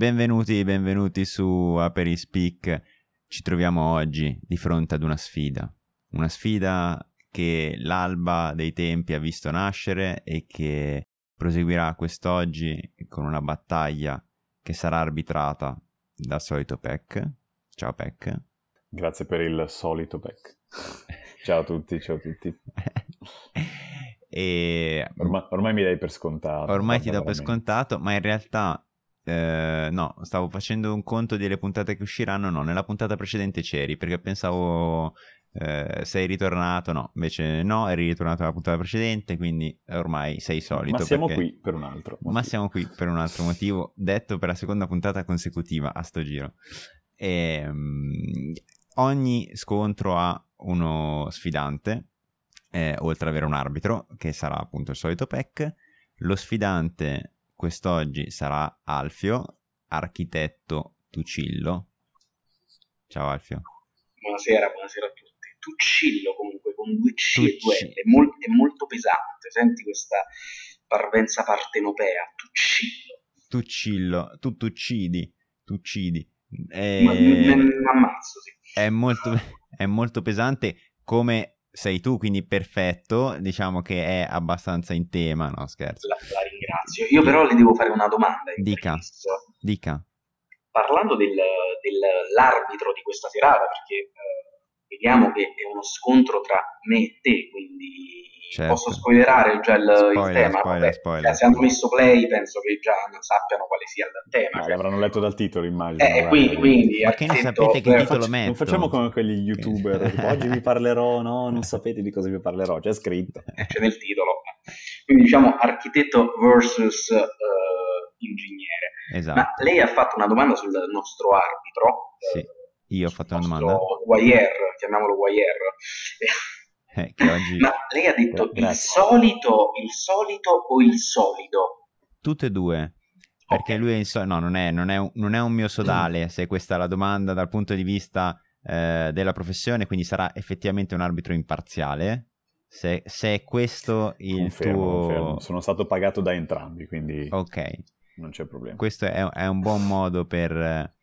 Benvenuti, benvenuti su Aperispeak. Ci troviamo oggi di fronte ad una sfida. Una sfida che l'alba dei tempi ha visto nascere e che proseguirà quest'oggi con una battaglia che sarà arbitrata dal solito Peck. Ciao Peck. Grazie per il solito Peck. ciao a tutti, ciao a tutti. e... ormai, ormai, mi dai per scontato. Ormai ti do per scontato, ma in realtà eh, no, stavo facendo un conto delle puntate che usciranno. No, nella puntata precedente c'eri perché pensavo eh, sei ritornato. No, invece no, eri ritornato alla puntata precedente. Quindi ormai sei solito. Ma siamo perché... qui per un altro motivo. Ma siamo qui per un altro motivo, detto per la seconda puntata consecutiva a sto giro. E, um, ogni scontro ha uno sfidante, eh, oltre ad avere un arbitro, che sarà appunto il solito PEC. Lo sfidante quest'oggi sarà Alfio, architetto Tucillo. Ciao Alfio. Buonasera, buonasera a tutti. Tucillo comunque con due C Tucci... e due L, è, mol- è molto pesante, senti questa parvenza partenopea, Tucillo. Tucillo, tu t'uccidi, t'uccidi. È... Ma, mi ammazzo, sì. È molto, è molto pesante come sei tu, quindi perfetto, diciamo che è abbastanza in tema, no scherzo. La, la ringrazio. Io però le devo fare una domanda. Dica, dica. Parlando del, dell'arbitro di questa serata, perché eh, vediamo che è uno scontro tra me e te, quindi Certo. Posso spoilerare già il, spoiler, il tema? Spoiler, Vabbè, spoiler. Se hanno messo play, penso che già sappiano quale sia il tema. Ma cioè. l'avranno letto dal titolo, immagino. Eh, quindi, quindi, Ma che non sapete che titolo metto? Non facciamo come quegli youtuber. Oggi vi parlerò, no, non sapete di cosa vi parlerò, c'è scritto. Eh, c'è nel titolo. Quindi diciamo architetto versus uh, ingegnere. Esatto. Ma lei ha fatto una domanda sul nostro arbitro. Sì, io ho fatto una domanda. Wire, chiamiamolo Wire. Eh, oggi... Ma lei ha detto il solito, il solito o il solido? Tutte e due. Perché okay. lui è in so- no, non è, non, è un, non è, un, mio sodale, se questa è la domanda dal punto di vista eh, della professione, quindi sarà effettivamente un arbitro imparziale. Se, se è questo il confermo, tuo... Confermo. Sono stato pagato da entrambi, quindi ok non c'è problema. Questo è, è un buon modo per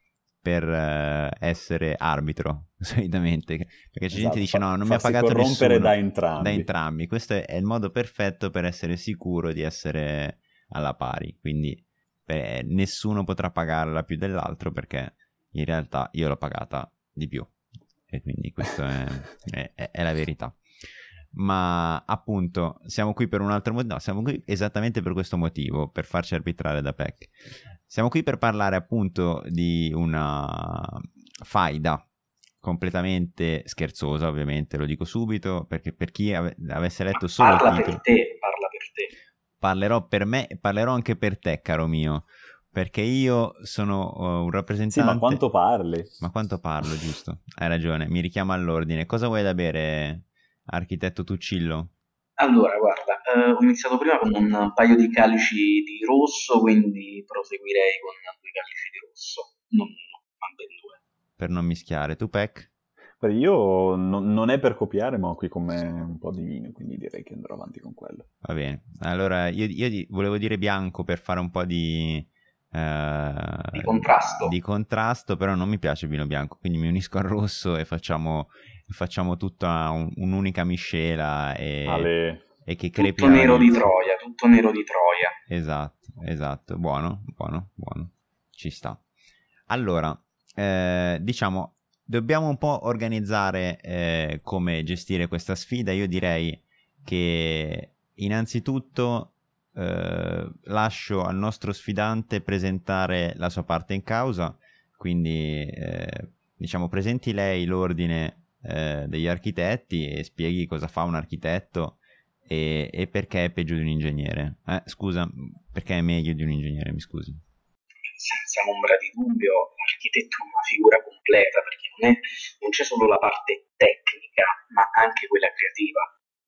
per uh, essere arbitro solitamente perché c'è esatto, gente che dice no non mi ha pagato nessuno. da entrambi. da entrambi. Questo è, è, il modo perfetto per essere sicuro di essere alla pari. Quindi beh, nessuno potrà pagarla più dell'altro perché in realtà io l'ho pagata di più. E quindi questa è, è, è la verità. Ma appunto siamo qui per un altro motivo, no, siamo qui esattamente per questo motivo, per farci arbitrare da PEC. Siamo qui per parlare appunto di una faida completamente scherzosa, ovviamente, lo dico subito, perché per chi ave- avesse letto solo parla il titolo... per te, parla per te. Parlerò per me e parlerò anche per te, caro mio, perché io sono uh, un rappresentante... Sì, ma quanto parli? Ma quanto parlo, giusto? Hai ragione, mi richiama all'ordine. Cosa vuoi da bere, architetto Tuccillo? Allora, guarda, eh, ho iniziato prima con un paio di calici di rosso, quindi proseguirei con due calici di rosso, non uno, ma ben due. Per non mischiare. Tu, Peck? Io no, non è per copiare, ma ho qui con me un po' di vino, quindi direi che andrò avanti con quello. Va bene. Allora, io, io volevo dire bianco per fare un po' di... Uh, di contrasto. Di contrasto, però non mi piace il vino bianco, quindi mi unisco al rosso e facciamo facciamo tutta un, un'unica miscela e, Ale. E che crepi tutto nero di Troia, tutto nero di Troia. Esatto, esatto, buono, buono, buono, ci sta. Allora, eh, diciamo, dobbiamo un po' organizzare eh, come gestire questa sfida. Io direi che innanzitutto eh, lascio al nostro sfidante presentare la sua parte in causa, quindi eh, diciamo presenti lei l'ordine eh, degli architetti e spieghi cosa fa un architetto e, e perché è peggio di un ingegnere. Eh, scusa, perché è meglio di un ingegnere, mi scusi. Senza ombra di dubbio, l'architetto è una figura completa perché non, è, non c'è solo la parte tecnica, ma anche quella creativa.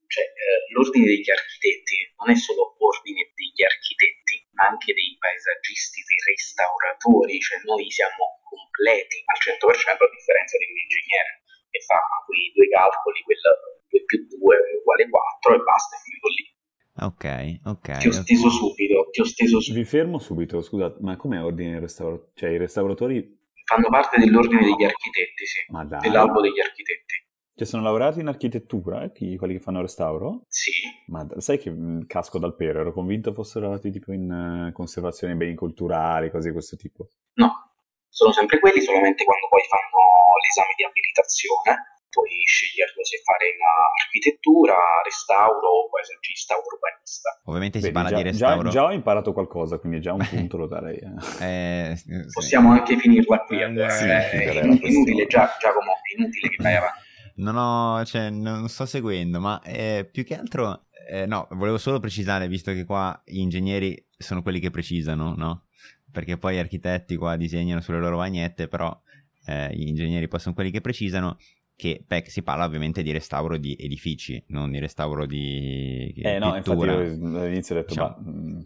Cioè, eh, l'ordine degli architetti non è solo ordine degli architetti, ma anche dei paesaggisti, dei restauratori, cioè noi siamo completi al 100% a differenza di un ingegnere e fa quei due calcoli, quel 2 più 2 uguale 4 e basta, è finito lì. Ok, ok. Ti ho steso subito, ti ho steso subito. Vi fermo subito, scusate, ma com'è ordine dei restauratori? Cioè, i restauratori... Fanno parte dell'ordine degli architetti, sì. Ma dai. Dell'albo degli architetti. Cioè, sono laureati in architettura, eh, quelli che fanno restauro? Sì. Ma sai che mh, casco dal pero, ero convinto fossero laureati tipo in eh, conservazione dei beni culturali, cose di questo tipo. No, sono sempre quelli, solamente quando poi fanno l'esame di abilitazione, puoi sceglierlo se fare in architettura, restauro o paesaggista o urbanista. Ovviamente si Vedi, parla già, di già- restauro. già ho imparato qualcosa, quindi già un punto lo darei. eh. Eh, sì. Possiamo anche finirla qui, Eh, sì, è la inutile. Gia- Giacomo, è inutile che vai avanti. Non ho, cioè, non sto seguendo, ma eh, più che altro, eh, no, volevo solo precisare, visto che qua gli ingegneri sono quelli che precisano, no? Perché poi gli architetti qua disegnano sulle loro bagnette, però eh, gli ingegneri poi sono quelli che precisano che PEC si parla ovviamente di restauro di edifici, non di restauro di Eh no, pittura. io all'inizio ho detto, Diciamo. ma... mh,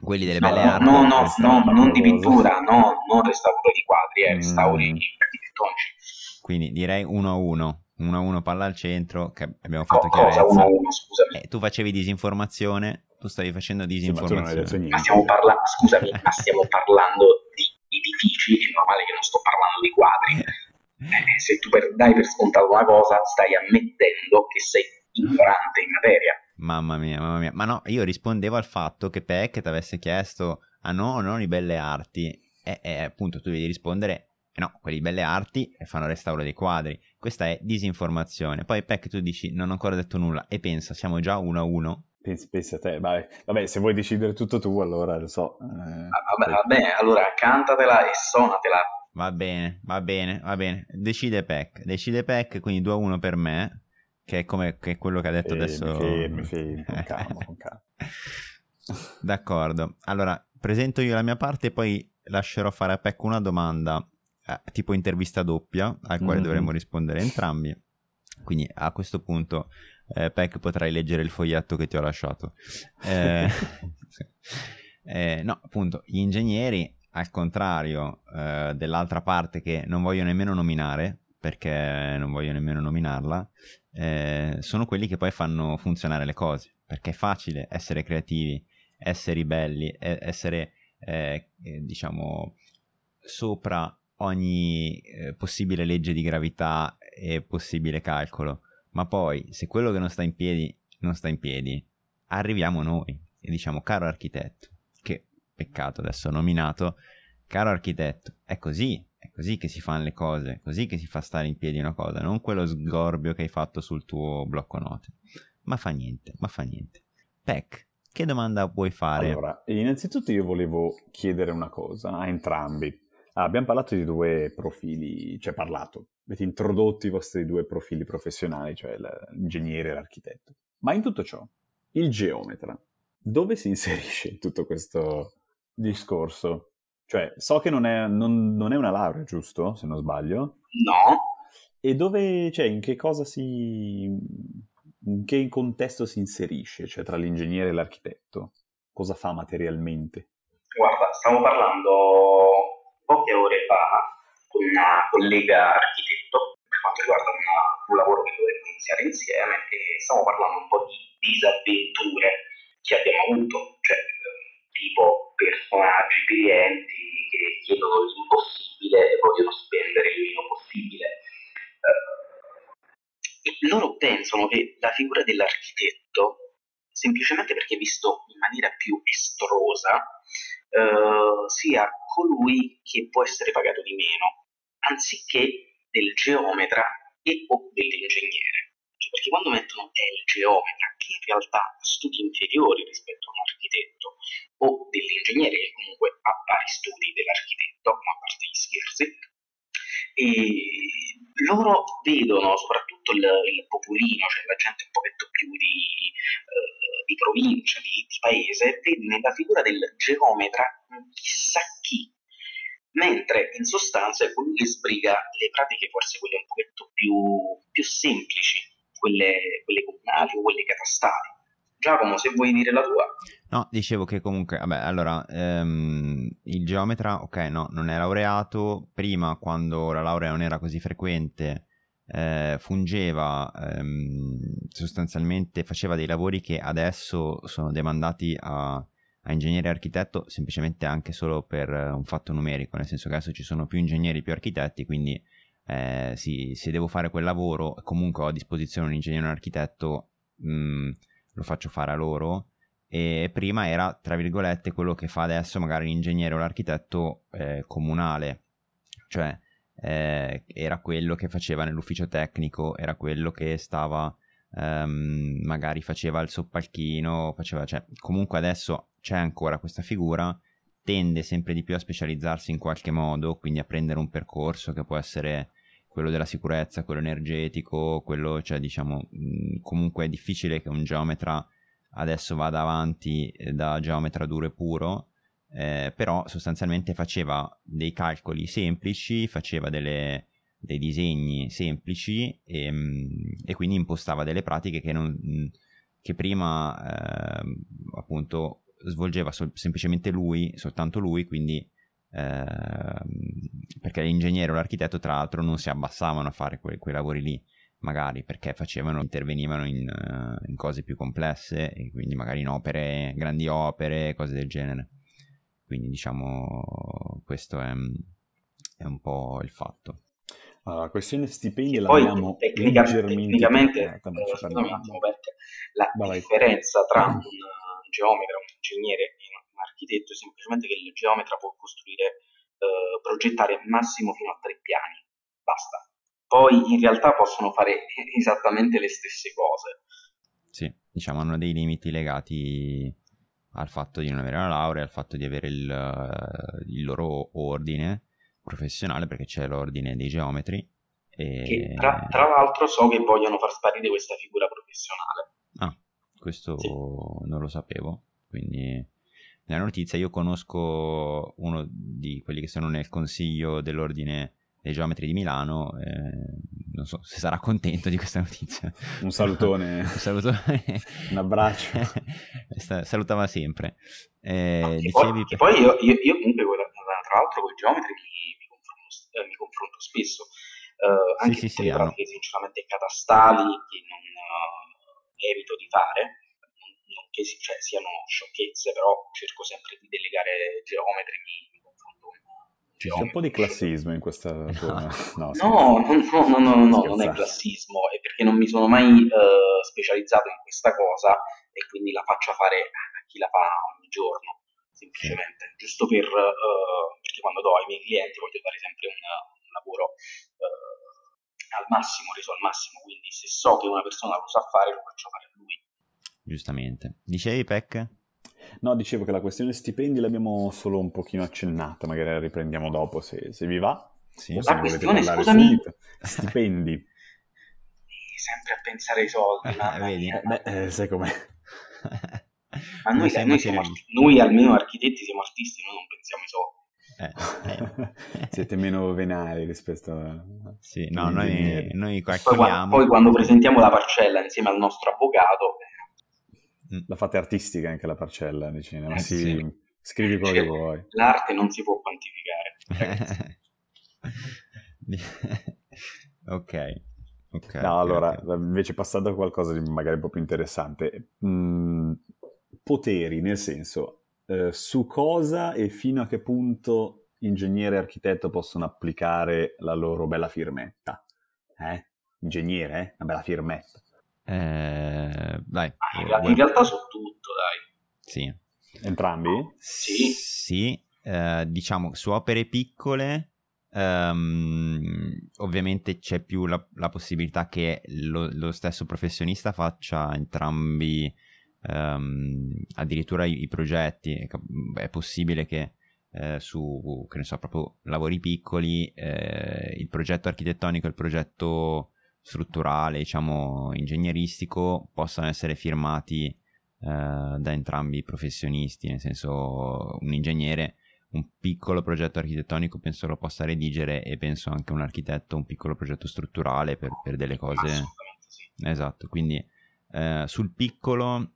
Quelli delle No, belle no, arti. no, no, no, non di pittura, no, non restauro di quadri, eh, restauri Mm. architettonici. Quindi direi uno a uno, uno a uno palla al centro, che abbiamo fatto Co- cosa chiarezza. uno a uno, scusami. Eh, tu facevi disinformazione, tu stavi facendo Sì, ma disinformazione. Ma stiamo, parla- scusami, ma stiamo parlando di edifici, è normale che non sto parlando di quadri. Eh, se tu per- dai per scontato una cosa, stai ammettendo che sei ignorante in materia. Mamma mia, mamma mia. Ma no, io rispondevo al fatto che Peck ti avesse chiesto, ah no, non i belle arti. E, e appunto tu devi rispondere, eh no, quelli belle arti fanno restauro dei quadri. Questa è disinformazione. Poi Peck tu dici, non ho ancora detto nulla. E pensa, siamo già uno a uno. Pensi, pensi a te, vabbè. Vabbè, se vuoi decidere tutto tu, allora lo so. eh, Ah, Vabbè, vabbè, allora cantatela e suonatela. Va bene, va bene, va bene. Decide Peck, decide Peck, quindi 2 a 1 per me, che è come che è quello che ha detto Fermi, adesso. fermi, fermi, con calma, con calma. D'accordo. Allora, presento io la mia parte e poi lascerò fare a Peck una domanda, eh, tipo intervista doppia, al quale Mhm. dovremo rispondere entrambi. Quindi a questo punto, eh, Peck, potrai leggere il foglietto che ti ho lasciato. Eh. Eh, no, appunto, gli ingegneri, al contrario eh, dell'altra parte che non voglio nemmeno nominare, perché non voglio nemmeno nominarla, eh, sono quelli che poi fanno funzionare le cose, perché è facile essere creativi, essere belli, essere, eh, eh, diciamo, sopra ogni eh, possibile legge di gravità e possibile calcolo, ma poi se quello che non sta in piedi non sta in piedi, arriviamo noi e diciamo, caro architetto, peccato adesso nominato, caro architetto, è così, è così che si fanno le cose, è così che si fa stare in piedi una cosa, non quello sgorbio che hai fatto sul tuo blocco note. Ma fa niente, ma fa niente. Peck, che domanda vuoi fare? Allora, innanzitutto io volevo chiedere una cosa a entrambi. Ah, abbiamo parlato di due profili, cioè parlato, avete introdotto i vostri due profili professionali, cioè l'ingegnere e l'architetto. Ma in tutto ciò, il geometra, dove si inserisce in tutto questo discorso? Cioè, so che non è, non- non è una laurea, giusto? Se non sbaglio. No, E dove, cioè, in che cosa si... in che contesto si inserisce, cioè tra l'ingegnere e l'architetto? Cosa fa materialmente? guarda, stavo parlando poche ore fa con una collega architetto per quanto riguarda una- un lavoro che dovremmo iniziare insieme e stiamo parlando un po' di disavventure che abbiamo avuto, cioè tipo personaggi, clienti che chiedono l'impossibile e vogliono spendere il meno possibile. Eh, e loro pensano che la figura dell'architetto, semplicemente perché visto in maniera più estrosa, eh, sia colui che può essere pagato di meno, anziché del geometra e o dell'ingegnere. Cioè, perché quando mettono è il geometra, che in realtà ha studi inferiori rispetto a un architetto, o dell'ingegnere che comunque ha vari studi dell'architetto, ma a parte gli scherzi, e loro vedono soprattutto il, il popolino, cioè la gente un pochetto più di, eh, di provincia, di, di paese, vede nella figura del geometra chissà chi, mentre in sostanza è colui che sbriga le pratiche forse quelle un pochetto più, più semplici, quelle, quelle comunali o quelle catastali. Giacomo, se vuoi dire la tua. No, dicevo che comunque, vabbè, allora, ehm, il geometra, ok, no, non è laureato, prima quando la laurea non era così frequente, eh, fungeva ehm, sostanzialmente, faceva dei lavori che adesso sono demandati a, a ingegnere e architetto semplicemente anche solo per un fatto numerico, nel senso che adesso ci sono più ingegneri, più architetti, quindi eh, sì, se devo fare quel lavoro comunque ho a disposizione un ingegnere e un architetto, mh, mm, lo faccio fare a loro e prima era tra virgolette quello che fa adesso magari l'ingegnere o l'architetto eh, comunale, cioè eh, era quello che faceva nell'ufficio tecnico, era quello che stava ehm, magari faceva il soppalchino, faceva, cioè, comunque adesso c'è ancora questa figura, tende sempre di più a specializzarsi in qualche modo, quindi a prendere un percorso che può essere quello della sicurezza, quello energetico, quello, cioè diciamo, comunque è difficile che un geometra adesso vada avanti eh, da geometra duro e puro, eh, però sostanzialmente faceva dei calcoli semplici, faceva delle, dei disegni semplici e, e, quindi impostava delle pratiche che, non, che prima eh, appunto svolgeva sol- semplicemente lui, soltanto lui, quindi eh, perché l'ingegnere o l'architetto tra l'altro non si abbassavano a fare que- quei lavori lì magari perché facevano, intervenivano in, uh, in, cose più complesse e quindi magari in opere, grandi opere, cose del genere. Quindi diciamo questo è, è un po' il fatto. Allora, la questione stipendi la abbiamo tecnica, tecnicamente, eh, la Vai. differenza tra un geometra, un ingegnere e un architetto è semplicemente che il geometra può costruire, eh, progettare massimo fino a tre piani, basta poi in realtà possono fare esattamente le stesse cose. Sì, diciamo hanno dei limiti legati al fatto di non avere la laurea, al fatto di avere il, il loro ordine professionale, perché c'è l'ordine dei geometri. E... Che tra, tra, l'altro so che vogliono far sparire questa figura professionale. Ah, questo sì. non lo sapevo, quindi nella notizia io conosco uno di quelli che sono nel consiglio dell'ordine dei geometri di Milano. Eh, non so se sarà contento di questa notizia. Un salutone. un salutone. un abbraccio. Salutava sempre. Eh, no, dicevi... poi, poi io, io, io, comunque, tra l'altro, con i geometri mi, mi, confronto, eh, mi confronto, spesso. Uh, anche sì, sì, sì, pratiche hanno... sinceramente catastali che non uh, evito di fare non che si, cioè, siano sciocchezze però cerco sempre di delegare geometri mi, c'è un po' di classismo in questa tua... No, no, no, no, no, no non è classismo, è perché non mi sono mai uh, specializzato in questa cosa e quindi la faccio fare a chi la fa ogni giorno, semplicemente, giusto per, uh, perché quando do ai miei clienti voglio dare sempre un, un lavoro uh, al massimo, reso al massimo, quindi se so che una persona lo sa fare lo faccio fare a lui. Giustamente. Dicevi, Peck? No, dicevo che la questione stipendi l'abbiamo solo un pochino accennata, magari la riprendiamo dopo se, se vi va. Sì, o se la questione, scusami... Subito. Stipendi. Sempre a pensare ai soldi. Eh, vedi? Eh, beh, eh, sai com'è. Ma noi, noi, siamo, noi, almeno architetti siamo artisti, noi non pensiamo ai soldi. Eh, eh. Siete meno venali rispetto a... Sì, no, noi, noi calcoliamo... Poi, poi, quando presentiamo la parcella insieme al nostro avvocato. La fate artistica anche la parcella di cinema. Eh, sì, sì. Scrivi quello che vuoi. L'arte non si può quantificare. ok. Okay, no, okay, allora, okay. invece passando a qualcosa di magari un po' più interessante, mm, poteri, nel senso, eh, su cosa e fino a che punto ingegnere e architetto possono applicare la loro bella firmetta? Eh? Ingegnere, eh? Una bella firmetta. Eh, dai. Ah, in, realtà su tutto, dai. Sì. Entrambi? Sì. Sì, eh, diciamo su opere piccole um, ovviamente c'è più la, la possibilità che lo, lo, stesso professionista faccia entrambi um, addirittura i, i, progetti. È possibile che eh, su, che ne so, proprio lavori piccoli, eh, il progetto architettonico e il progetto strutturale, diciamo, ingegneristico possano essere firmati eh, da entrambi i professionisti, nel senso un ingegnere un piccolo progetto architettonico penso lo possa redigere e penso anche un architetto un piccolo progetto strutturale per, per delle cose. Esatto, quindi eh, sul piccolo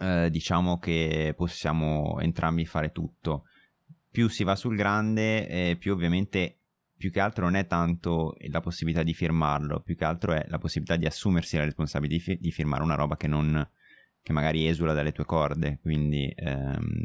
eh, diciamo che possiamo entrambi fare tutto. Più si va sul grande, eh, più ovviamente più che altro non è tanto la possibilità di firmarlo, più che altro è la possibilità di assumersi la responsabilità di, fi- di firmare una roba che non che magari esula dalle tue corde, quindi... Ehm...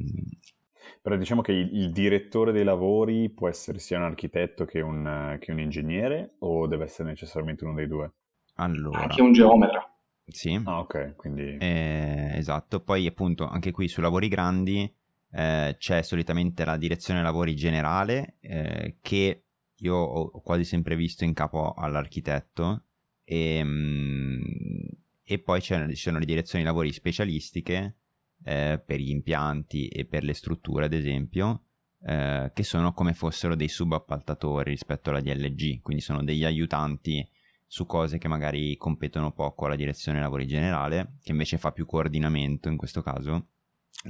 Però diciamo che il, il, direttore dei lavori può essere sia un architetto che un, che un ingegnere o deve essere necessariamente uno dei due? Allora... Anche un geometra. Sì. Ah, ok, quindi... Eh, esatto, poi appunto anche qui su lavori grandi eh, c'è solitamente la direzione lavori generale eh, che io ho quasi sempre visto in capo all'architetto e, mh, e poi ci sono le direzioni lavori specialistiche eh, per gli impianti e per le strutture ad esempio eh, che sono come fossero dei subappaltatori rispetto alla DLG quindi sono degli aiutanti su cose che magari competono poco alla direzione lavori generale, che invece fa più coordinamento in questo caso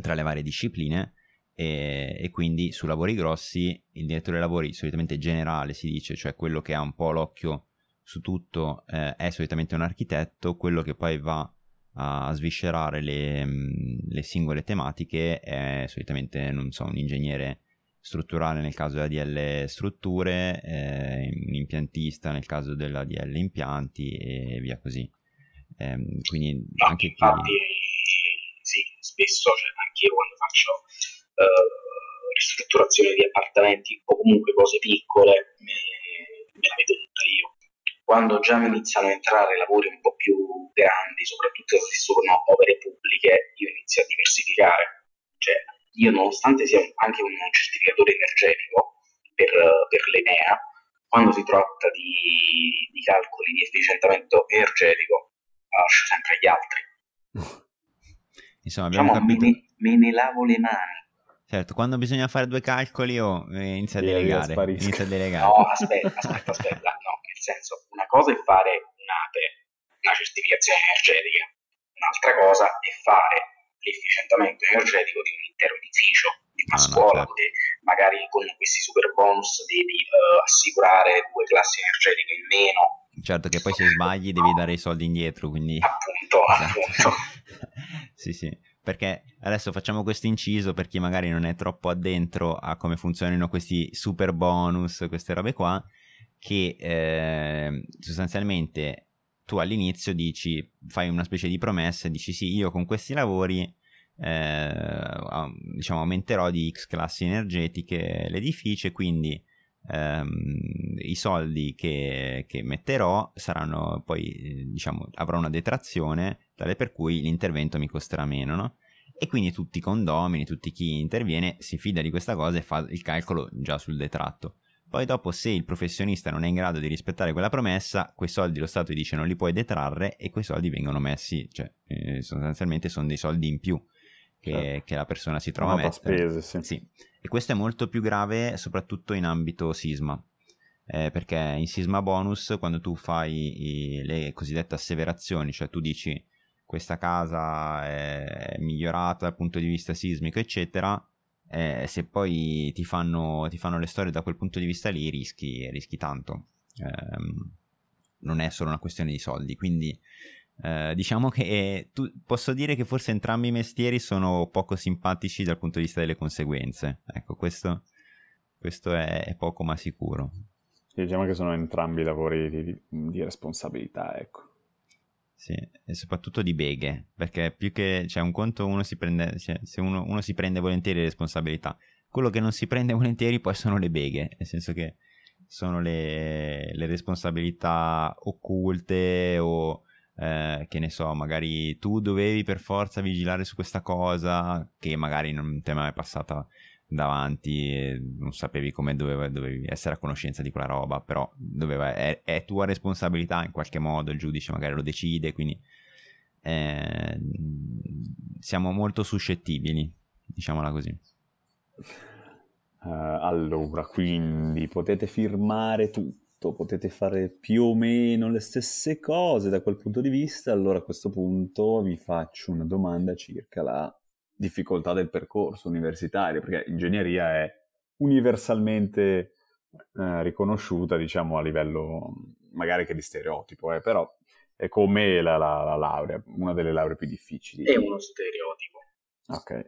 tra le varie discipline e, e, quindi su lavori grossi il direttore dei lavori solitamente generale si dice, cioè quello che ha un po' l'occhio su tutto eh, è solitamente un architetto, quello che poi va a sviscerare le, le singole tematiche è solitamente, non so, un ingegnere strutturale nel caso della DL strutture, eh, un impiantista nel caso della DL impianti e via così. Eh, quindi anche qui... Infatti, sì, spesso, cioè, anche io quando faccio uh, ristrutturazione di appartamenti o comunque cose piccole, me, me la vedo tutta io. Quando già mi iniziano a entrare lavori un po' più grandi, soprattutto se sono opere pubbliche, io inizio a diversificare. Cioè, io nonostante sia anche un certificatore energetico per, per l'Enea, quando si tratta di, di, calcoli di efficientamento energetico lascio sempre agli altri. Insomma, diciamo, capito... me, ne, me ne lavo le mani. Certo, quando bisogna fare due calcoli oh, eh, inizia a delegare. Inizia a delegare. No, aspetta, aspetta, aspetta. No, nel senso, una cosa è fare un'APE, una certificazione energetica, un'altra cosa è fare l'efficientamento energetico di un intero edificio, di una ah, scuola, no, certo. dove magari con questi super bonus devi uh, assicurare due classi energetiche in meno. Certo che poi se sbagli devi dare i soldi indietro, quindi... Appunto, esatto. appunto. sì, sì. Perché adesso facciamo questo inciso per chi magari non è troppo addentro a come funzionano questi super bonus, queste robe qua, che eh, sostanzialmente tu all'inizio dici, fai una specie di promessa dici sì, io con questi lavori eh, diciamo aumenterò di X classi energetiche l'edificio e quindi ehm, i soldi che, che, metterò saranno poi, diciamo, avrò una detrazione tale per cui l'intervento mi costerà meno, no? E quindi tutti i condomini, tutti chi interviene si fida di questa cosa e fa il calcolo già sul detratto. Poi dopo se il professionista non è in grado di rispettare quella promessa, quei soldi lo Stato dice non li puoi detrarre e quei soldi vengono messi, cioè eh, sostanzialmente sono dei soldi in più che, certo. che la persona si trova a mettere. Spese, sì. sì. E questo è molto più grave soprattutto in ambito sisma. Eh, perché in sisma bonus quando tu fai i, le cosiddette asseverazioni, cioè tu dici questa casa è migliorata dal punto di vista sismico, eccetera, eh, se poi ti fanno, ti fanno, le storie da quel punto di vista lì rischi, rischi tanto. Eh, non è solo una questione di soldi, quindi eh, diciamo che tu, posso dire che forse entrambi i mestieri sono poco simpatici dal punto di vista delle conseguenze. Ecco, questo, questo è, è, poco ma sicuro. Diciamo che sono entrambi lavori di, di responsabilità, ecco. Sì, e soprattutto di beghe, perché più che, cioè un conto uno si prende, cioè, se uno, uno, si prende volentieri le responsabilità, quello che non si prende volentieri poi sono le beghe, nel senso che sono le, le responsabilità occulte o eh, che ne so, magari tu dovevi per forza vigilare su questa cosa che magari non ti è mai passata davanti non sapevi come doveva, dovevi essere a conoscenza di quella roba, però doveva, è, è, tua responsabilità in qualche modo, il giudice magari lo decide, quindi eh, siamo molto suscettibili, diciamola così. Uh, allora, quindi potete firmare tutto, potete fare più o meno le stesse cose da quel punto di vista, allora a questo punto vi faccio una domanda circa la difficoltà del percorso universitario, perché ingegneria è universalmente eh, riconosciuta, diciamo, a livello magari che di stereotipo, eh, però è come la, la, la, laurea, una delle lauree più difficili. È uno stereotipo. Ok.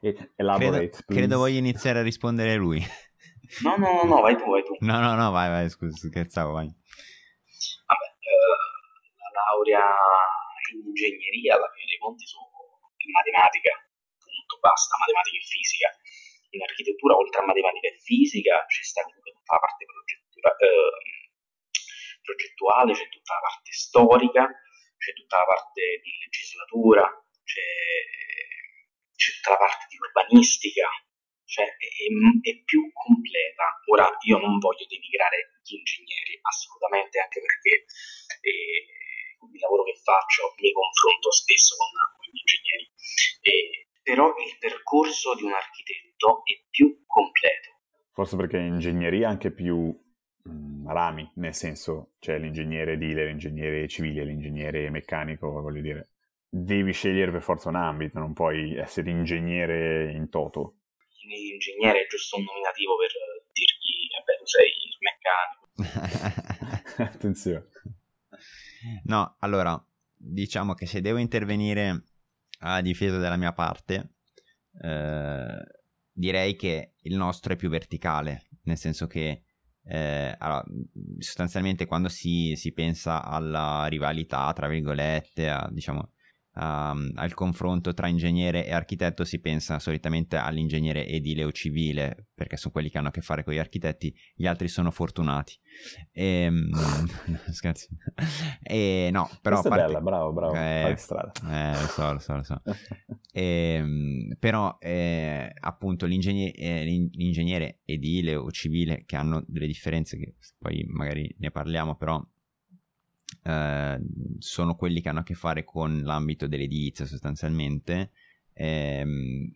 Elaborate, credo, credo voglia iniziare a rispondere lui. No, no, no, no, vai tu, vai tu. No, no, no, vai, vai, scusa, scherzavo, vai. Vabbè, eh, la laurea in ingegneria alla fine dei conti sono in matematica, punto, basta, matematica e fisica. In architettura, oltre a matematica e fisica, ci sta comunque tutta la parte eh, progettuale, c'è tutta la parte storica, c'è tutta la parte di legislatura, c'è, c'è tutta la parte di urbanistica, cioè è, è, più completa. Ora io non voglio denigrare gli ingegneri, assolutamente, anche perché eh, il lavoro che faccio mi confronto spesso con, con gli ingegneri, eh, però il percorso di un architetto è più completo. Forse perché in ingegneria anche più mh, mm, rami, nel senso c'è l'ingegnere edile, l'ingegnere civile, l'ingegnere meccanico, voglio dire. Devi scegliere per forza un ambito, non puoi essere ingegnere in toto ingegnere è giusto un nominativo per dirgli, vabbè, tu sei il meccanico. Attenzione. No, allora, diciamo che se devo intervenire a difesa della mia parte, eh, direi che il nostro è più verticale, nel senso che eh, allora, sostanzialmente quando si, si, pensa alla rivalità, tra virgolette, a, diciamo, um, al confronto tra ingegnere e architetto si pensa solitamente all'ingegnere edile o civile, perché sono quelli che hanno a che fare con gli architetti, gli altri sono fortunati. E, um, scherzi. E, no, però... Questa parte... bella, bravo, bravo, eh, strada. Eh, lo so, lo so, lo so. e, um, però eh, appunto l'ingegnere, eh, l'ingegnere edile o civile, che hanno delle differenze che poi magari ne parliamo, però eh, sono quelli che hanno a che fare con l'ambito dell'edilizia sostanzialmente. Ehm,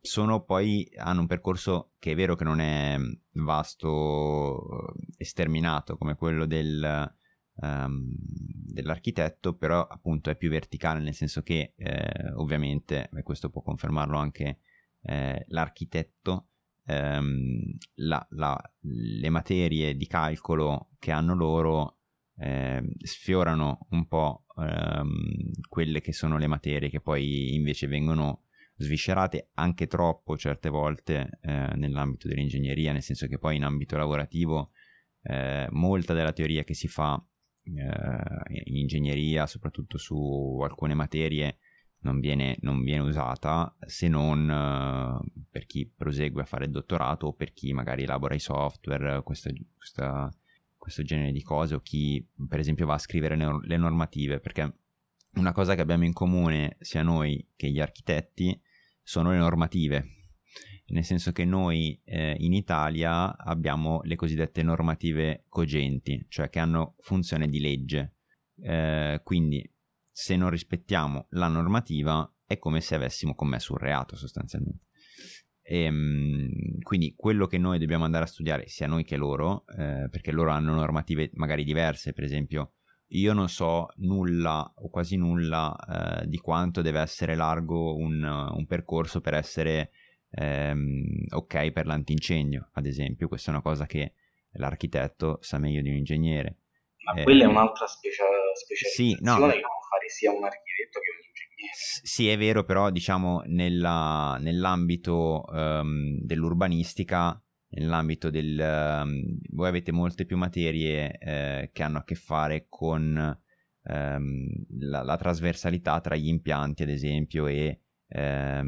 sono poi hanno un percorso che è vero che non è vasto esterminato come quello del, um, dell'architetto però appunto è più verticale nel senso che eh, ovviamente e questo può confermarlo anche eh, l'architetto ehm, la, la, le materie di calcolo che hanno loro eh, sfiorano un po' ehm, quelle che sono le materie che poi invece vengono sviscerate anche troppo certe volte eh, nell'ambito dell'ingegneria, nel senso che poi in ambito lavorativo eh, molta della teoria che si fa eh, in ingegneria, soprattutto su alcune materie, non viene, non viene usata se non uh, per chi prosegue a fare il dottorato o per chi magari elabora i software, questa, questa questo genere di cose o chi per esempio va a scrivere le normative perché una cosa che abbiamo in comune sia noi che gli architetti sono le normative. Nel senso che noi eh, in Italia abbiamo le cosiddette normative cogenti cioè che hanno funzione di legge. Eh, quindi se non rispettiamo la normativa è come se avessimo commesso un reato sostanzialmente e, ehm, quindi quello che noi dobbiamo andare a studiare, sia noi che loro, eh, perché loro hanno normative magari diverse, per esempio, io non so nulla o quasi nulla eh, di quanto deve essere largo un, un percorso per essere ehm, ok per l'antincendio, ad esempio. Questa è una cosa che l'architetto sa meglio di un ingegnere. Ma eh, quella è un'altra specia- specializzazione sì, no, che può fare sia un architetto che un sì, è vero, però diciamo nella, nell'ambito um, dell'urbanistica, nell'ambito del... Um, voi avete molte più materie eh, che hanno a che fare con um, la, la, trasversalità tra gli impianti, ad esempio, e... Eh,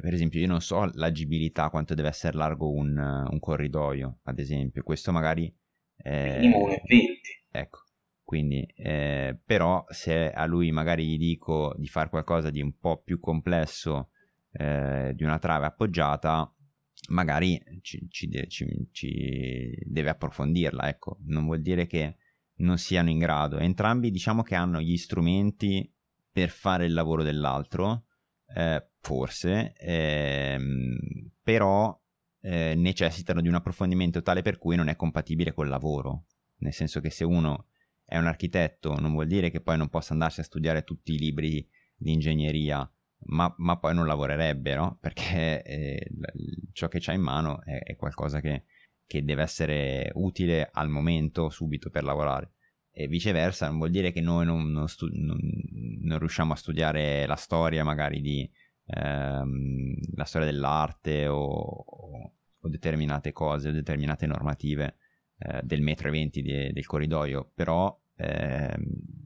per esempio, io non so l'agibilità, quanto deve essere largo un, un corridoio, ad esempio. Questo magari... Eh, Minimo 1,20. Ecco, quindi, eh, però, se a lui magari gli dico di fare qualcosa di un po' più complesso eh, di una trave appoggiata, magari ci, ci, ci, ci, deve approfondirla. Ecco, non vuol dire che non siano in grado. Entrambi diciamo che hanno gli strumenti per fare il lavoro dell'altro, eh, forse, ehm, però eh, necessitano di un approfondimento tale per cui non è compatibile col lavoro. Nel senso che se uno è un architetto non vuol dire che poi non possa andarsi a studiare tutti i libri di ingegneria, ma, ma poi non lavorerebbe, no? Perché eh, ciò che c'ha in mano è, è qualcosa che, che, deve essere utile al momento, subito per lavorare. E viceversa, non vuol dire che noi non, non, stu- non, non riusciamo a studiare la storia magari di... Ehm, la storia dell'arte o, o o determinate cose, o determinate normative eh, del metro e venti de, del corridoio, però eh,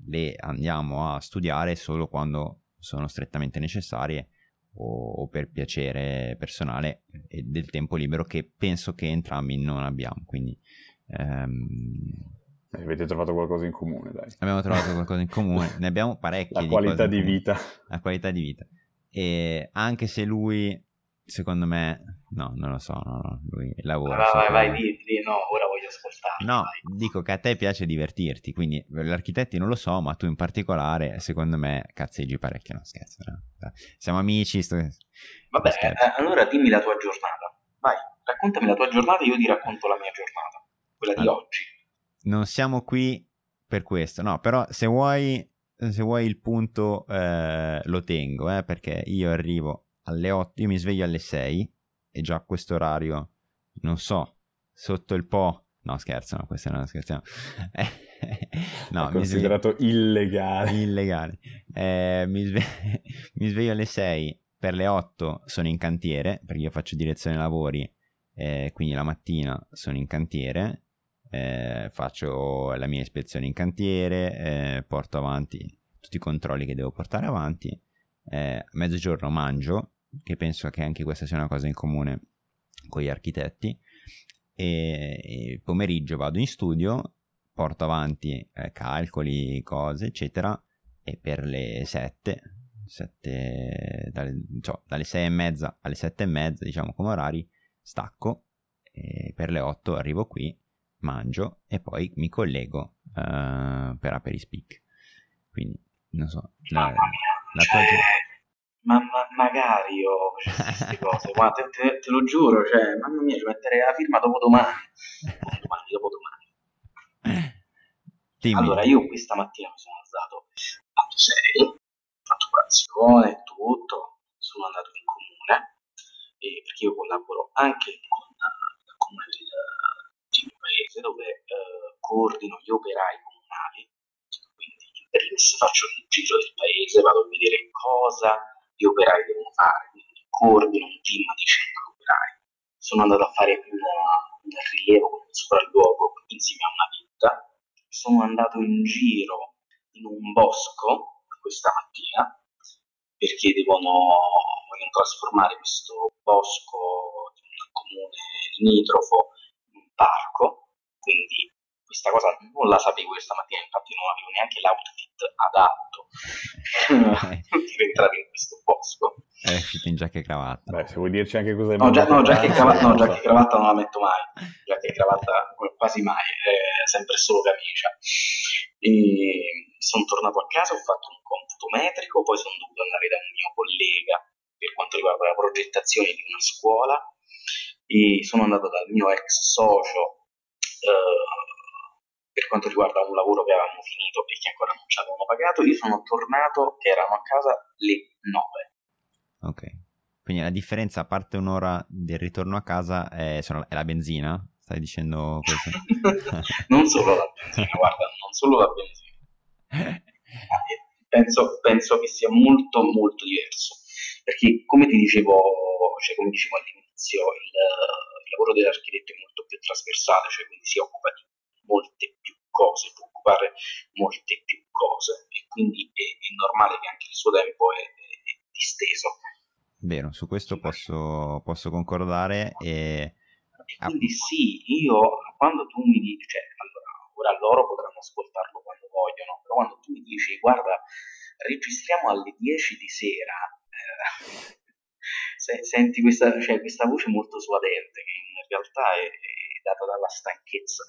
le andiamo a studiare solo quando sono strettamente necessarie o, o, per piacere personale e del tempo libero che penso che entrambi non abbiamo. Quindi ehm, Avete trovato qualcosa in comune, dai. Abbiamo trovato qualcosa in comune, ne abbiamo parecchie. La qualità di, di vita. La qualità di vita. E anche se lui, secondo me, no, non lo so, no, no lui lavora. Vai, vai, vai, di, di, no, ora voglio ascoltare. No, vai. dico che a te piace divertirti, quindi gli architetti non lo so, ma tu in particolare, secondo me, cazzeggi parecchio, no scherzo. No? Siamo amici. Sto... Vabbè, eh, allora dimmi la tua giornata. Vai, raccontami la tua giornata e io ti racconto la mia giornata, quella di allora. oggi non siamo qui per questo, no, però se vuoi, se vuoi il punto eh, lo tengo, eh, perché io arrivo alle 8, io mi sveglio alle 6 e già a questo orario, non so, sotto il po'... No, scherzo, no, questo non è scherziamo. no, è considerato sveglio... illegale. Illegale. Eh, mi, sve... mi, sveglio alle 6, per le 8 sono in cantiere, perché io faccio direzione lavori, eh, quindi la mattina sono in cantiere eh, faccio la mia ispezione in cantiere, eh, porto avanti tutti i controlli che devo portare avanti, eh, a mezzogiorno mangio, che penso che anche questa sia una cosa in comune con gli architetti, e, e pomeriggio vado in studio, porto avanti eh, calcoli, cose, eccetera, e per le 7, 7 dalle, cioè, dalle 6 e mezza alle 7 e mezza, diciamo come orari, stacco, e per le 8 arrivo qui mangio e poi mi collego uh, per Aperispeak. Quindi, non so, la, la cioè, tua... Ma, ma, magari io queste cose, guarda, te, te, lo giuro, cioè, mamma mia, ci metterei la firma dopo domani. domani, dopo domani. Dimmi. Allora, io questa mattina mi sono alzato alle 6, ho fatto colazione e tutto, sono andato in comune, e perché io collaboro anche con il comune del paese dove eh, coordino gli operai comunali, quindi faccio il giro del paese, vado a vedere cosa gli operai devono fare, quindi coordino un team di 100 operai. Sono andato a fare un, un rilievo un sopralluogo insieme a una ditta, sono andato in giro in un bosco questa mattina perché devono, vogliono trasformare questo bosco di un comune limitrofo in un parco quindi questa cosa non la sapevo questa mattina, infatti non avevo neanche l'outfit adatto per entrare in questo bosco. È uscito in giacca e cravatta. Beh, se vuoi dirci anche cosa hai No, già, no giacca, e cravatta, no, giacca e cravatta non la metto mai, giacca e cravatta quasi mai, eh, sempre solo camicia. E sono tornato a casa, ho fatto un computo metrico, poi sono dovuto andare da un mio collega per quanto riguarda la progettazione di una scuola e sono andato dal mio ex socio eh, per quanto riguarda un lavoro che avevamo finito e che ancora non ci avevamo pagato, io sono tornato che eravamo a casa le 9. Ok, quindi la differenza, a parte un'ora del ritorno a casa, è, è la benzina? Stai dicendo questo? non solo la benzina, guarda, non solo la benzina. Penso, penso, che sia molto molto diverso perché come ti dicevo, cioè come dicevo all'inizio il, il lavoro dell'architetto è molto più trasversale, cioè quindi si occupa di molte più cose, può occupare molte più cose e quindi è, è normale che anche il suo tempo è, è disteso. Vero, su questo posso, posso concordare e... e quindi sì, io quando tu mi dici, cioè allora ora loro potranno ascoltarlo quando vogliono, però quando tu mi dici guarda registriamo alle 10 di sera, eh, se, senti questa, cioè, questa voce molto suadente che in realtà è, è data dalla stanchezza.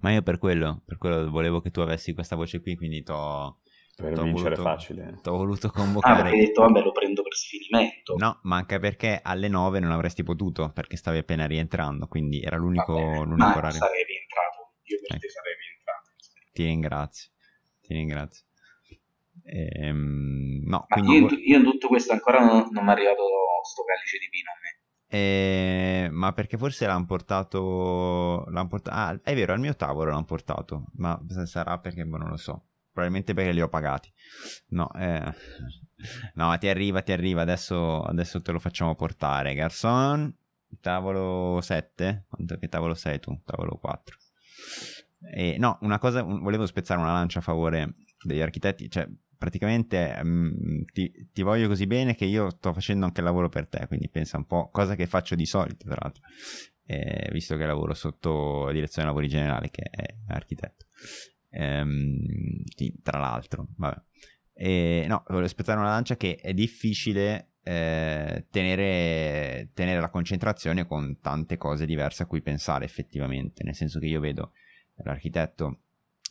Ma io per quello, per quello volevo che tu avessi questa voce qui, quindi t'ho... Per t'ho vincere voluto, facile. T'ho voluto convocare. Ah, perché hai detto, vabbè, lo prendo per sfinimento. No, ma anche perché alle 9 non avresti potuto, perché stavi appena rientrando, quindi era l'unico, l'unico ma orario. sarei rientrato, io per eh. te sarei rientrato. Ti ringrazio, ti ringrazio. Ehm, no, quindi... io, io, in tutto questo ancora non, non mi è arrivato sto calice di vino a me. Eh, ma perché forse l'hanno portato, l'hanno portato ah, è vero al mio tavolo l'hanno portato ma sarà perché boh, non lo so probabilmente perché li ho pagati no eh, no ti arriva ti arriva adesso, adesso te lo facciamo portare garçon tavolo 7? Che tavolo sei tu? Tavolo 4. E, no, una cosa, volevo spezzare una lancia a favore degli architetti, cioè praticamente um, ti, ti, voglio così bene che io sto facendo anche il lavoro per te, quindi pensa un po', cosa che faccio di solito tra l'altro, eh, visto che lavoro sotto direzione lavori generale che è architetto. Ehm, tra l'altro, vabbè. E, no, volevo aspettare una lancia che è difficile eh, tenere, tenere la concentrazione con tante cose diverse a cui pensare effettivamente, nel senso che io vedo l'architetto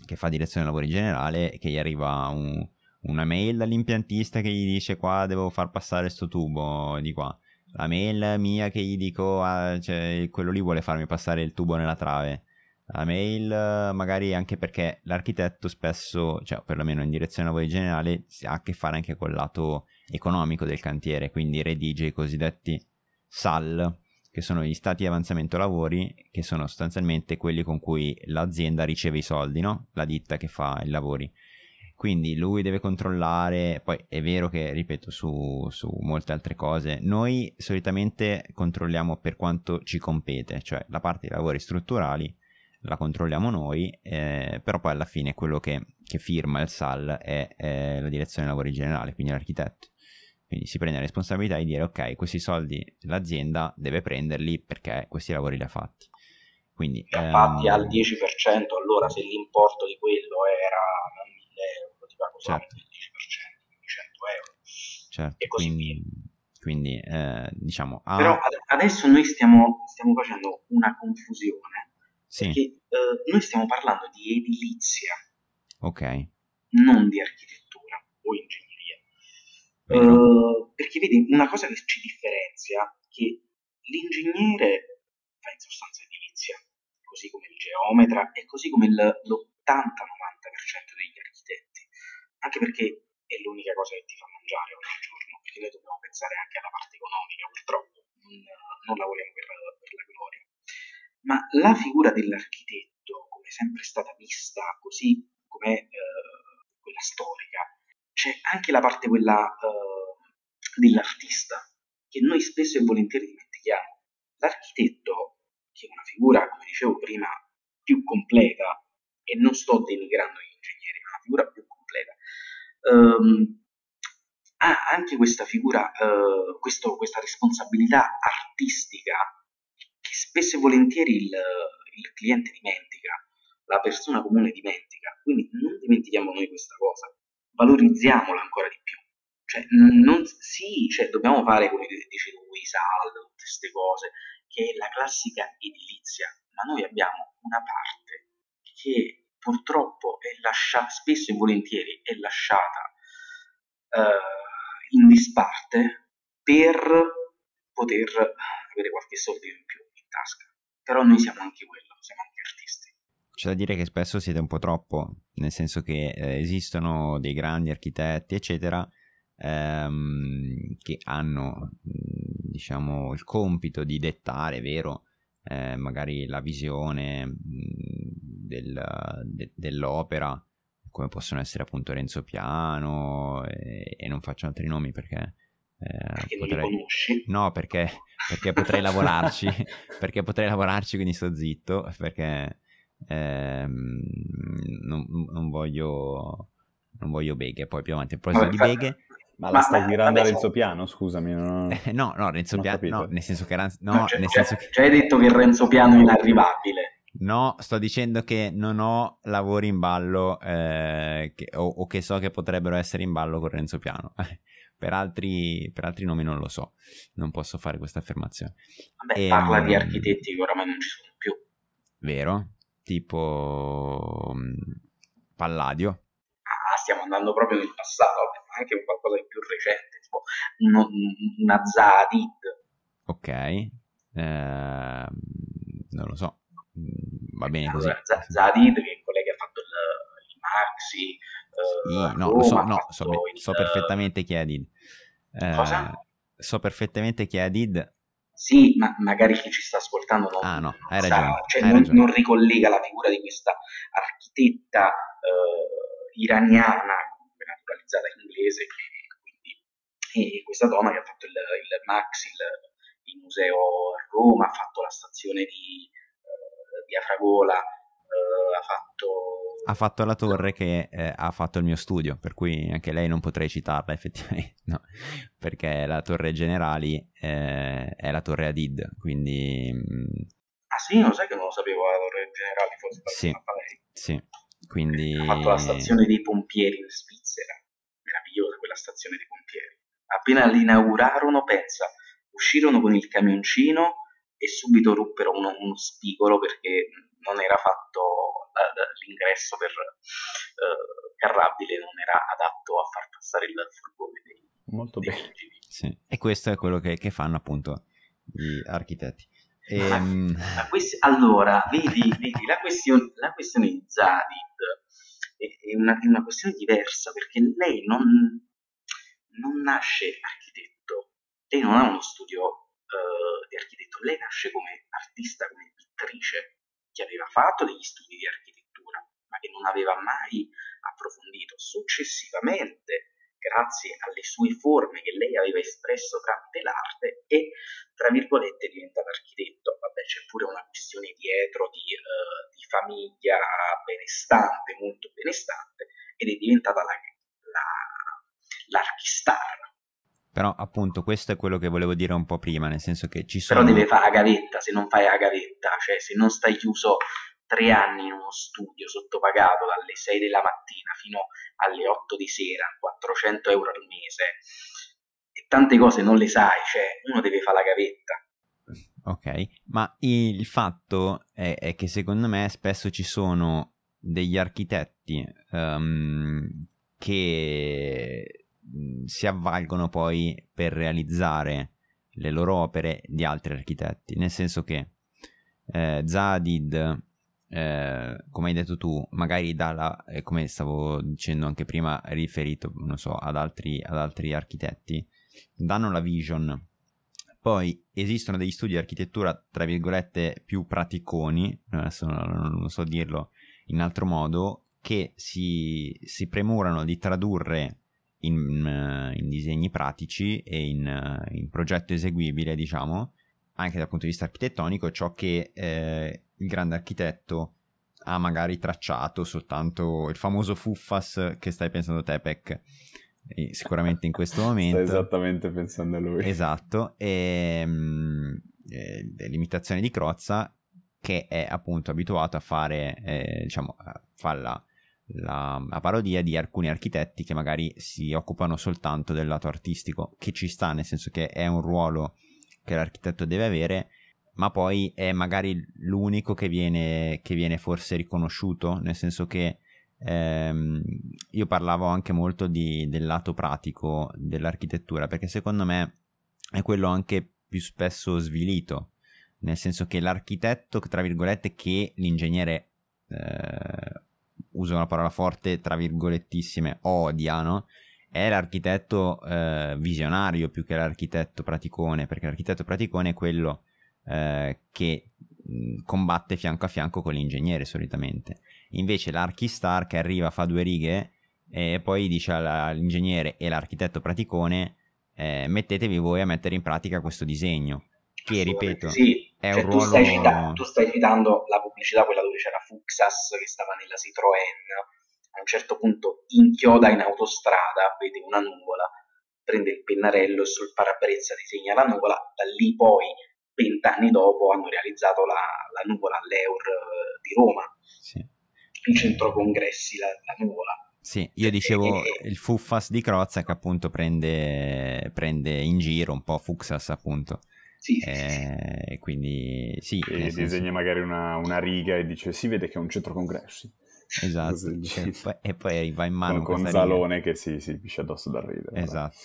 che fa direzione lavori generale e che gli arriva un, una mail dall'impiantista che gli dice qua devo far passare sto tubo di qua la mail mia che gli dico ah, cioè, quello lì vuole farmi passare il tubo nella trave la mail magari anche perché l'architetto spesso, cioè perlomeno in direzione lavori generale, ha a che fare anche col lato economico del cantiere, quindi redige i cosiddetti SAL, che sono gli stati di avanzamento lavori, che sono sostanzialmente quelli con cui l'azienda riceve i soldi, no? La ditta che fa i lavori. Quindi lui deve controllare, poi è vero che, ripeto, su, su molte altre cose, noi solitamente controlliamo per quanto ci compete, cioè la parte dei lavori strutturali la controlliamo noi, eh, però poi alla fine quello che, che firma il SAL è, è, la direzione lavori generale, quindi l'architetto. Quindi si prende la responsabilità di dire ok, questi soldi l'azienda deve prenderli perché questi lavori li ha fatti. Quindi, li ha ehm... fatti al 10%, allora se l'importo di quello era 1000 euro, ti pago certo. il 10%, 100 euro. Certo, e così quindi, via. Quindi, eh, diciamo... Ah... Però adesso noi stiamo, stiamo facendo una confusione sì. Perché eh, noi stiamo parlando di edilizia. Ok. Non di architettura o ingegneria. Uh, perché vedi, una cosa che ci differenzia è che l'ingegnere fa in sostanza edilizia, così come il geometra e così come l'80-90% degli. Anche perché è l'unica cosa che ti fa mangiare ogni giorno, perché noi dobbiamo pensare anche alla parte economica, purtroppo non, non lavoriamo per, per la gloria ma la figura dell'architetto, come è sempre stata vista, così come eh, quella storica, c'è anche la parte quella eh, dell'artista, che noi spesso e volentieri dimentichiamo. L'architetto, che è una figura, come dicevo prima, più completa, e non sto denigrando gli ingegneri, ma una figura più completa, ehm, ha anche questa figura, eh, questo, questa responsabilità artistica spesso e volentieri il, il cliente dimentica, la persona comune dimentica, quindi non dimentichiamo noi questa cosa, valorizziamola ancora di più. Cioè, non, sì, cioè, dobbiamo fare, come dice lui, SAL, tutte queste cose, che è la classica edilizia, ma noi abbiamo una parte che purtroppo è lasciata, spesso e volentieri è lasciata uh, in disparte per poter avere qualche soldo in più tasca. Però noi siamo anche quello, siamo anche artisti. C'è da dire che spesso siete un po' troppo, nel senso che eh, esistono dei grandi architetti, eccetera, ehm, che hanno, diciamo, il compito di dettare, vero, eh, magari la visione del, de, dell'opera, come possono essere appunto Renzo Piano e, e non faccio altri nomi perché eh, potrei... No, perché, perché potrei lavorarci, perché potrei lavorarci, quindi sto zitto, perché ehm, non, non, voglio, non voglio beghe, poi più avanti, a proposito di beghe... Ma, la stai tirando a Renzo Piano, scusami. Non... Eh, no, no, Renzo Piano, no, nel senso che... Ranz... No, no cioè, nel senso che... Cioè hai detto che Renzo Piano è inarrivabile. No, sto dicendo che non ho lavori in ballo eh, che, o, o, che so che potrebbero essere in ballo con Renzo Piano. Per altri, per altri nomi non lo so, non posso fare questa affermazione. Vabbè, e, parla um, di architetti che oramai non ci sono più. Vero? Tipo um, Palladio. Ah, stiamo andando proprio nel passato, anche qualcosa di più recente, tipo uno, una Zadid. Ok, eh, non lo so, mm, va bene così. Allora, Zadid, che è quella che ha fatto il, il Maxi, sì, no, Roma, so, no, so, il... so, perfettamente chi è Adid. Eh, Cosa? So perfettamente chi è Adid. Sì, ma magari chi ci sta ascoltando non, ah, no, hai ragione, cioè hai non, ragione. non, ricollega la figura di questa architetta eh, iraniana, naturalizzata inglese, quindi, e questa donna che ha fatto il, il Max, il, il museo a Roma, ha fatto la stazione di, uh, di Afragola, uh, ha fatto... Ha fatto la torre che eh, ha fatto il mio studio, per cui anche lei non potrei citarla effettivamente, no, perché la torre generali eh, è la torre Adid, quindi... Mm, ah sì, non sai che non lo sapevo la torre generali, forse sì. Sì, quindi... Ha fatto la stazione dei pompieri in Svizzera, meravigliosa quella stazione dei pompieri. Appena l'inaugurarono, pensa, uscirono con il camioncino e subito ruppero uno, uno spigolo perché non era fatto l'ingresso per uh, carrabile, non era adatto a far passare il furgone dei, Molto dei bene. Sì. E questo è quello che, che fanno appunto gli architetti. E, um... quest- allora, vedi, vedi la, questione, la, questione, di Zadid è, una, è, una, questione diversa perché lei non, non nasce architetto, lei non ha uno studio uh, di architetto, lei nasce come artista, come pittrice, che aveva fatto degli studi di architettura, ma che non aveva mai approfondito. Successivamente, grazie alle sue forme che lei aveva espresso tramite l'arte, e tra virgolette diventata architetto. Vabbè, c'è pure una questione dietro di, uh, di famiglia benestante, molto benestante, ed è diventata la, la l'archistar. Però appunto questo è quello che volevo dire un po' prima, nel senso che ci sono... Però deve fare la gavetta, se non fai la gavetta, cioè se non stai chiuso tre anni in uno studio sottopagato dalle 6 della mattina fino alle 8 di sera, 400 euro al mese, tante cose non le sai, cioè uno deve fare la gavetta. Ok, ma il fatto è, è che secondo me spesso ci sono degli architetti um, che si avvalgono poi per realizzare le loro opere di altri architetti, nel senso che eh, Zadid, eh, come hai detto tu, magari dalla, eh, come stavo dicendo anche prima, riferito, so, ad altri, ad altri architetti, danno la vision. Poi esistono degli studi di architettura, tra virgolette, più praticoni, adesso non, non so dirlo in altro modo, che si, si premurano di tradurre in, eh, in disegni pratici e in, eh, in, progetto eseguibile, diciamo, anche dal punto di vista architettonico, ciò che eh, il grande architetto ha magari tracciato soltanto il famoso Fuffas che stai pensando te, Peck, sicuramente in questo momento. Stai esattamente pensando a lui. Esatto, e, mh, e l'imitazione di Crozza che è appunto abituato a fare, eh, diciamo, a farla la, la, parodia di alcuni architetti che magari si occupano soltanto del lato artistico, che ci sta, nel senso che è un ruolo che l'architetto deve avere, ma poi è magari l'unico che viene, che viene forse riconosciuto, nel senso che ehm, io parlavo anche molto di, del lato pratico dell'architettura, perché secondo me è quello anche più spesso svilito, nel senso che l'architetto, tra virgolette, che l'ingegnere eh, uso una parola forte, tra virgolettissime, odiano, è l'architetto eh, visionario più che l'architetto praticone, perché l'architetto praticone è quello eh, che combatte fianco a fianco con l'ingegnere solitamente. Invece l'archistar che arriva, fa due righe e poi dice all'ingegnere e l'architetto praticone eh, mettetevi voi a mettere in pratica questo disegno che ripeto sì. è cioè, un tu ruolo stai citando, tu stai citando la pubblicità quella dove c'era Fuxas che stava nella Citroën a un certo punto inchioda in autostrada vede una nuvola prende il pennarello e sul parabrezza disegna la nuvola da lì poi vent'anni dopo hanno realizzato la, la nuvola all'Eur eh, di Roma sì. In centro congressi la, la nuvola sì, io dicevo e, il Fuffas di Crozza che appunto prende, prende in giro un po' Fuxas appunto sì, eh, quindi sì. E disegna senso... magari una, una, riga e dice si vede che è un centro congressi. Esatto, e poi, e poi va in mano con, con Zalone riga. che si, si piscia addosso da ridere. Esatto.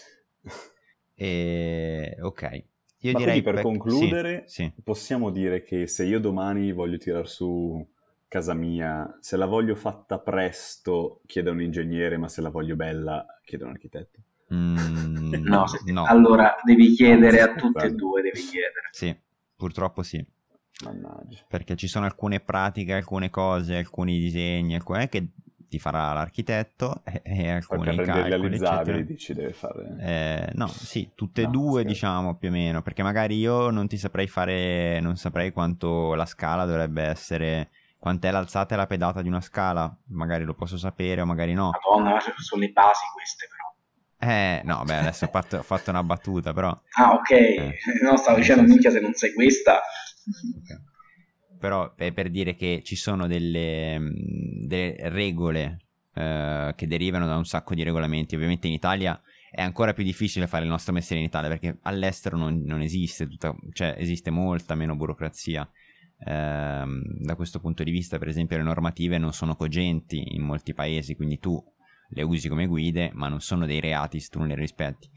e, ok. Io Ma direi per, per concludere sì, sì. possiamo dire che se io domani voglio tirar su casa mia, se la voglio fatta presto chiedo a un ingegnere, ma se la voglio bella chiedo a un architetto. Mm, no, no, allora devi chiedere a tutte e due, devi chiedere. Sì, purtroppo sì. Mannaggia. Perché ci sono alcune pratiche, alcune cose, alcuni disegni, alcune che ti farà l'architetto e, e alcuni calcoli, eccetera. dici deve fare... Eh, no, sì, tutte e No, due scherzo. diciamo più o meno, perché magari io non ti saprei fare, non saprei quanto la scala dovrebbe essere, quant'è l'alzata e la pedata di una scala, magari lo posso sapere o magari no. Madonna, sono le basi queste però. Eh, no, beh, adesso ho fatto, ho fatto una battuta, però... Ah, ok. Eh. No, stavo dicendo, minchia, se non sai questa... Però è per dire che ci sono delle, mh, delle regole eh, che derivano da un sacco di regolamenti. Ovviamente in Italia è ancora più difficile fare il nostro mestiere in Italia perché all'estero non, non esiste, tutta, cioè esiste molta meno burocrazia. Ehm, da questo punto di vista, per esempio, le normative non sono cogenti in molti paesi, quindi tu le usi come guide, ma non sono dei reati se tu non le rispetti.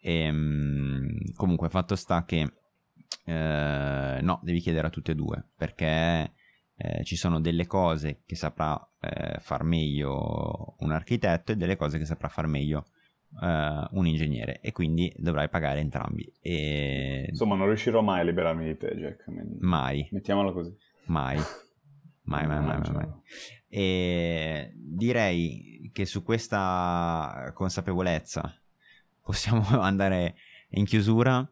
Ehm, comunque, fatto sta che eh, no, devi chiedere a tutte e due perché eh, ci sono delle cose che saprà eh, far meglio un architetto e delle cose che saprà far meglio eh, un ingegnere e quindi dovrai pagare entrambi. E Insomma, non riuscirò mai a liberarmi di te, Jack. mai, Mettiamola così. mai, mai, mai, mai, mai, mai. E direi che su questa consapevolezza possiamo andare in chiusura.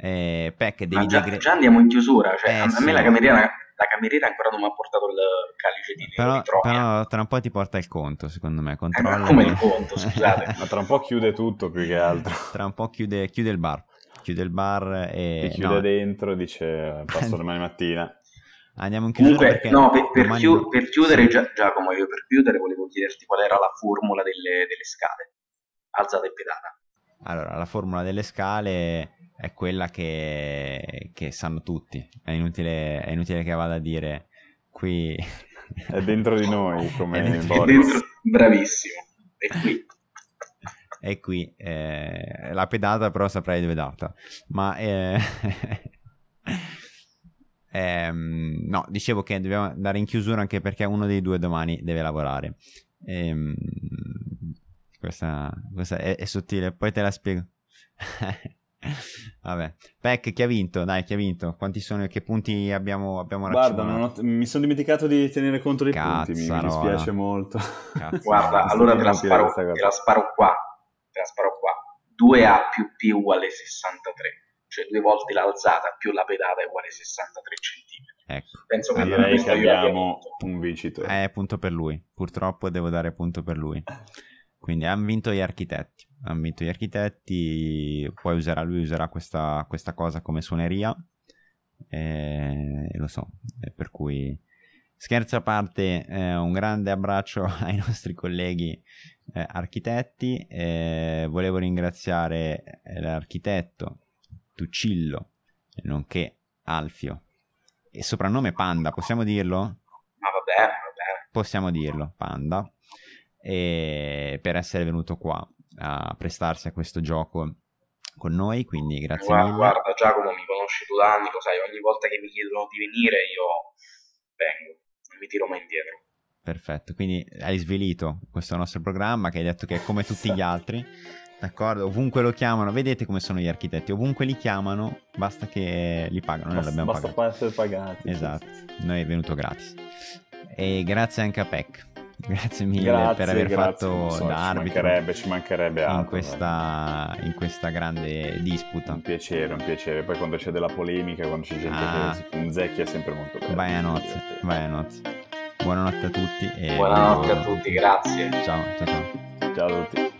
Eh, Peck, devi Ma già, digre- già andiamo in chiusura. Cioè, Eh, a sì. me la cameriera, la cameriera ancora non mi ha portato il calice di Però, però tra un po' ti porta il conto, secondo me. Eh, Controlla. ma come il conto, scusate? Ma tra un po' chiude tutto più che altro. tra un po' chiude, chiude il bar. Chiude il bar e... Ti chiude no, dentro dice passo domani mattina. andiamo in chiusura Comunque, perché no, per, per domani- chiu- per chiudere, Gia- Giacomo, io per chiudere volevo chiederti qual era la formula delle, delle scale. Alzata e pedata. Allora, la formula delle scale è quella che, che sanno tutti. È inutile, è inutile che vada a dire qui... È dentro di noi, come È dentro- dentro, bravissimo. E qui. E qui eh, la pedata però saprai dove è data. Ma eh, ehm, no, dicevo che dobbiamo andare in chiusura anche perché uno dei due domani deve lavorare. Ehm, questa questa è, è sottile, poi te la spiego. Vabbè, Peck chi ha vinto? Dai, chi ha vinto? Quanti sono e che punti abbiamo, abbiamo Guarda, ho- mi sono dimenticato di tenere conto dei punti, mi, mi Cazzarola. dispiace molto. Cazzo. Guarda, allora te la, sparo, te la sparo qua. Te la sparo qua. 2A più P uguale 63. Cioè due volte l'alzata più la pedata è uguale 63 centimetri. Ecco. Penso che Allora, Direi che abbiamo un vincitore. Eh, punto per lui. Purtroppo devo dare punto per lui. Quindi hanno vinto gli architetti. Hanno vinto gli architetti. Poi userà lui userà questa, questa cosa come suoneria. E, lo so. E per cui scherzo a parte, eh, un grande abbraccio ai nostri colleghi eh, architetti. Eh, volevo ringraziare eh, l'architetto Tuccillo, nonché Alfio. E soprannome Panda, possiamo dirlo? Ma va bene, va bene. possiamo dirlo, Panda, e per essere venuto qua a prestarsi a questo gioco con noi, quindi grazie Guarda, mille. guarda, Giacomo, mi conosci tu da anni, lo sai, ogni volta che mi chiedono di venire io vengo, non mi tiro mai indietro. Perfetto, quindi hai svelito questo nostro programma che hai detto che è come tutti gli altri, d'accordo? Ovunque lo chiamano, vedete come sono gli architetti, ovunque li chiamano, basta che li pagano, noi Basta, l'abbiamo basta pagato. essere pagati. Esatto, noi è venuto gratis. E grazie anche a Peck, grazie mille Grazie, per aver grazie. fatto so, da ci arbitro. mancherebbe, ci mancherebbe altro. in questa, in questa grande disputa. Un piacere, un piacere. Poi quando c'è della polemica, quando c'è gente Ah. che punzecchia è sempre molto bello. Vai a nozze, vai a nozze. Buonanotte a tutti e Buonanotte a tutti, grazie. Ciao, ciao, ciao. Ciao a tutti.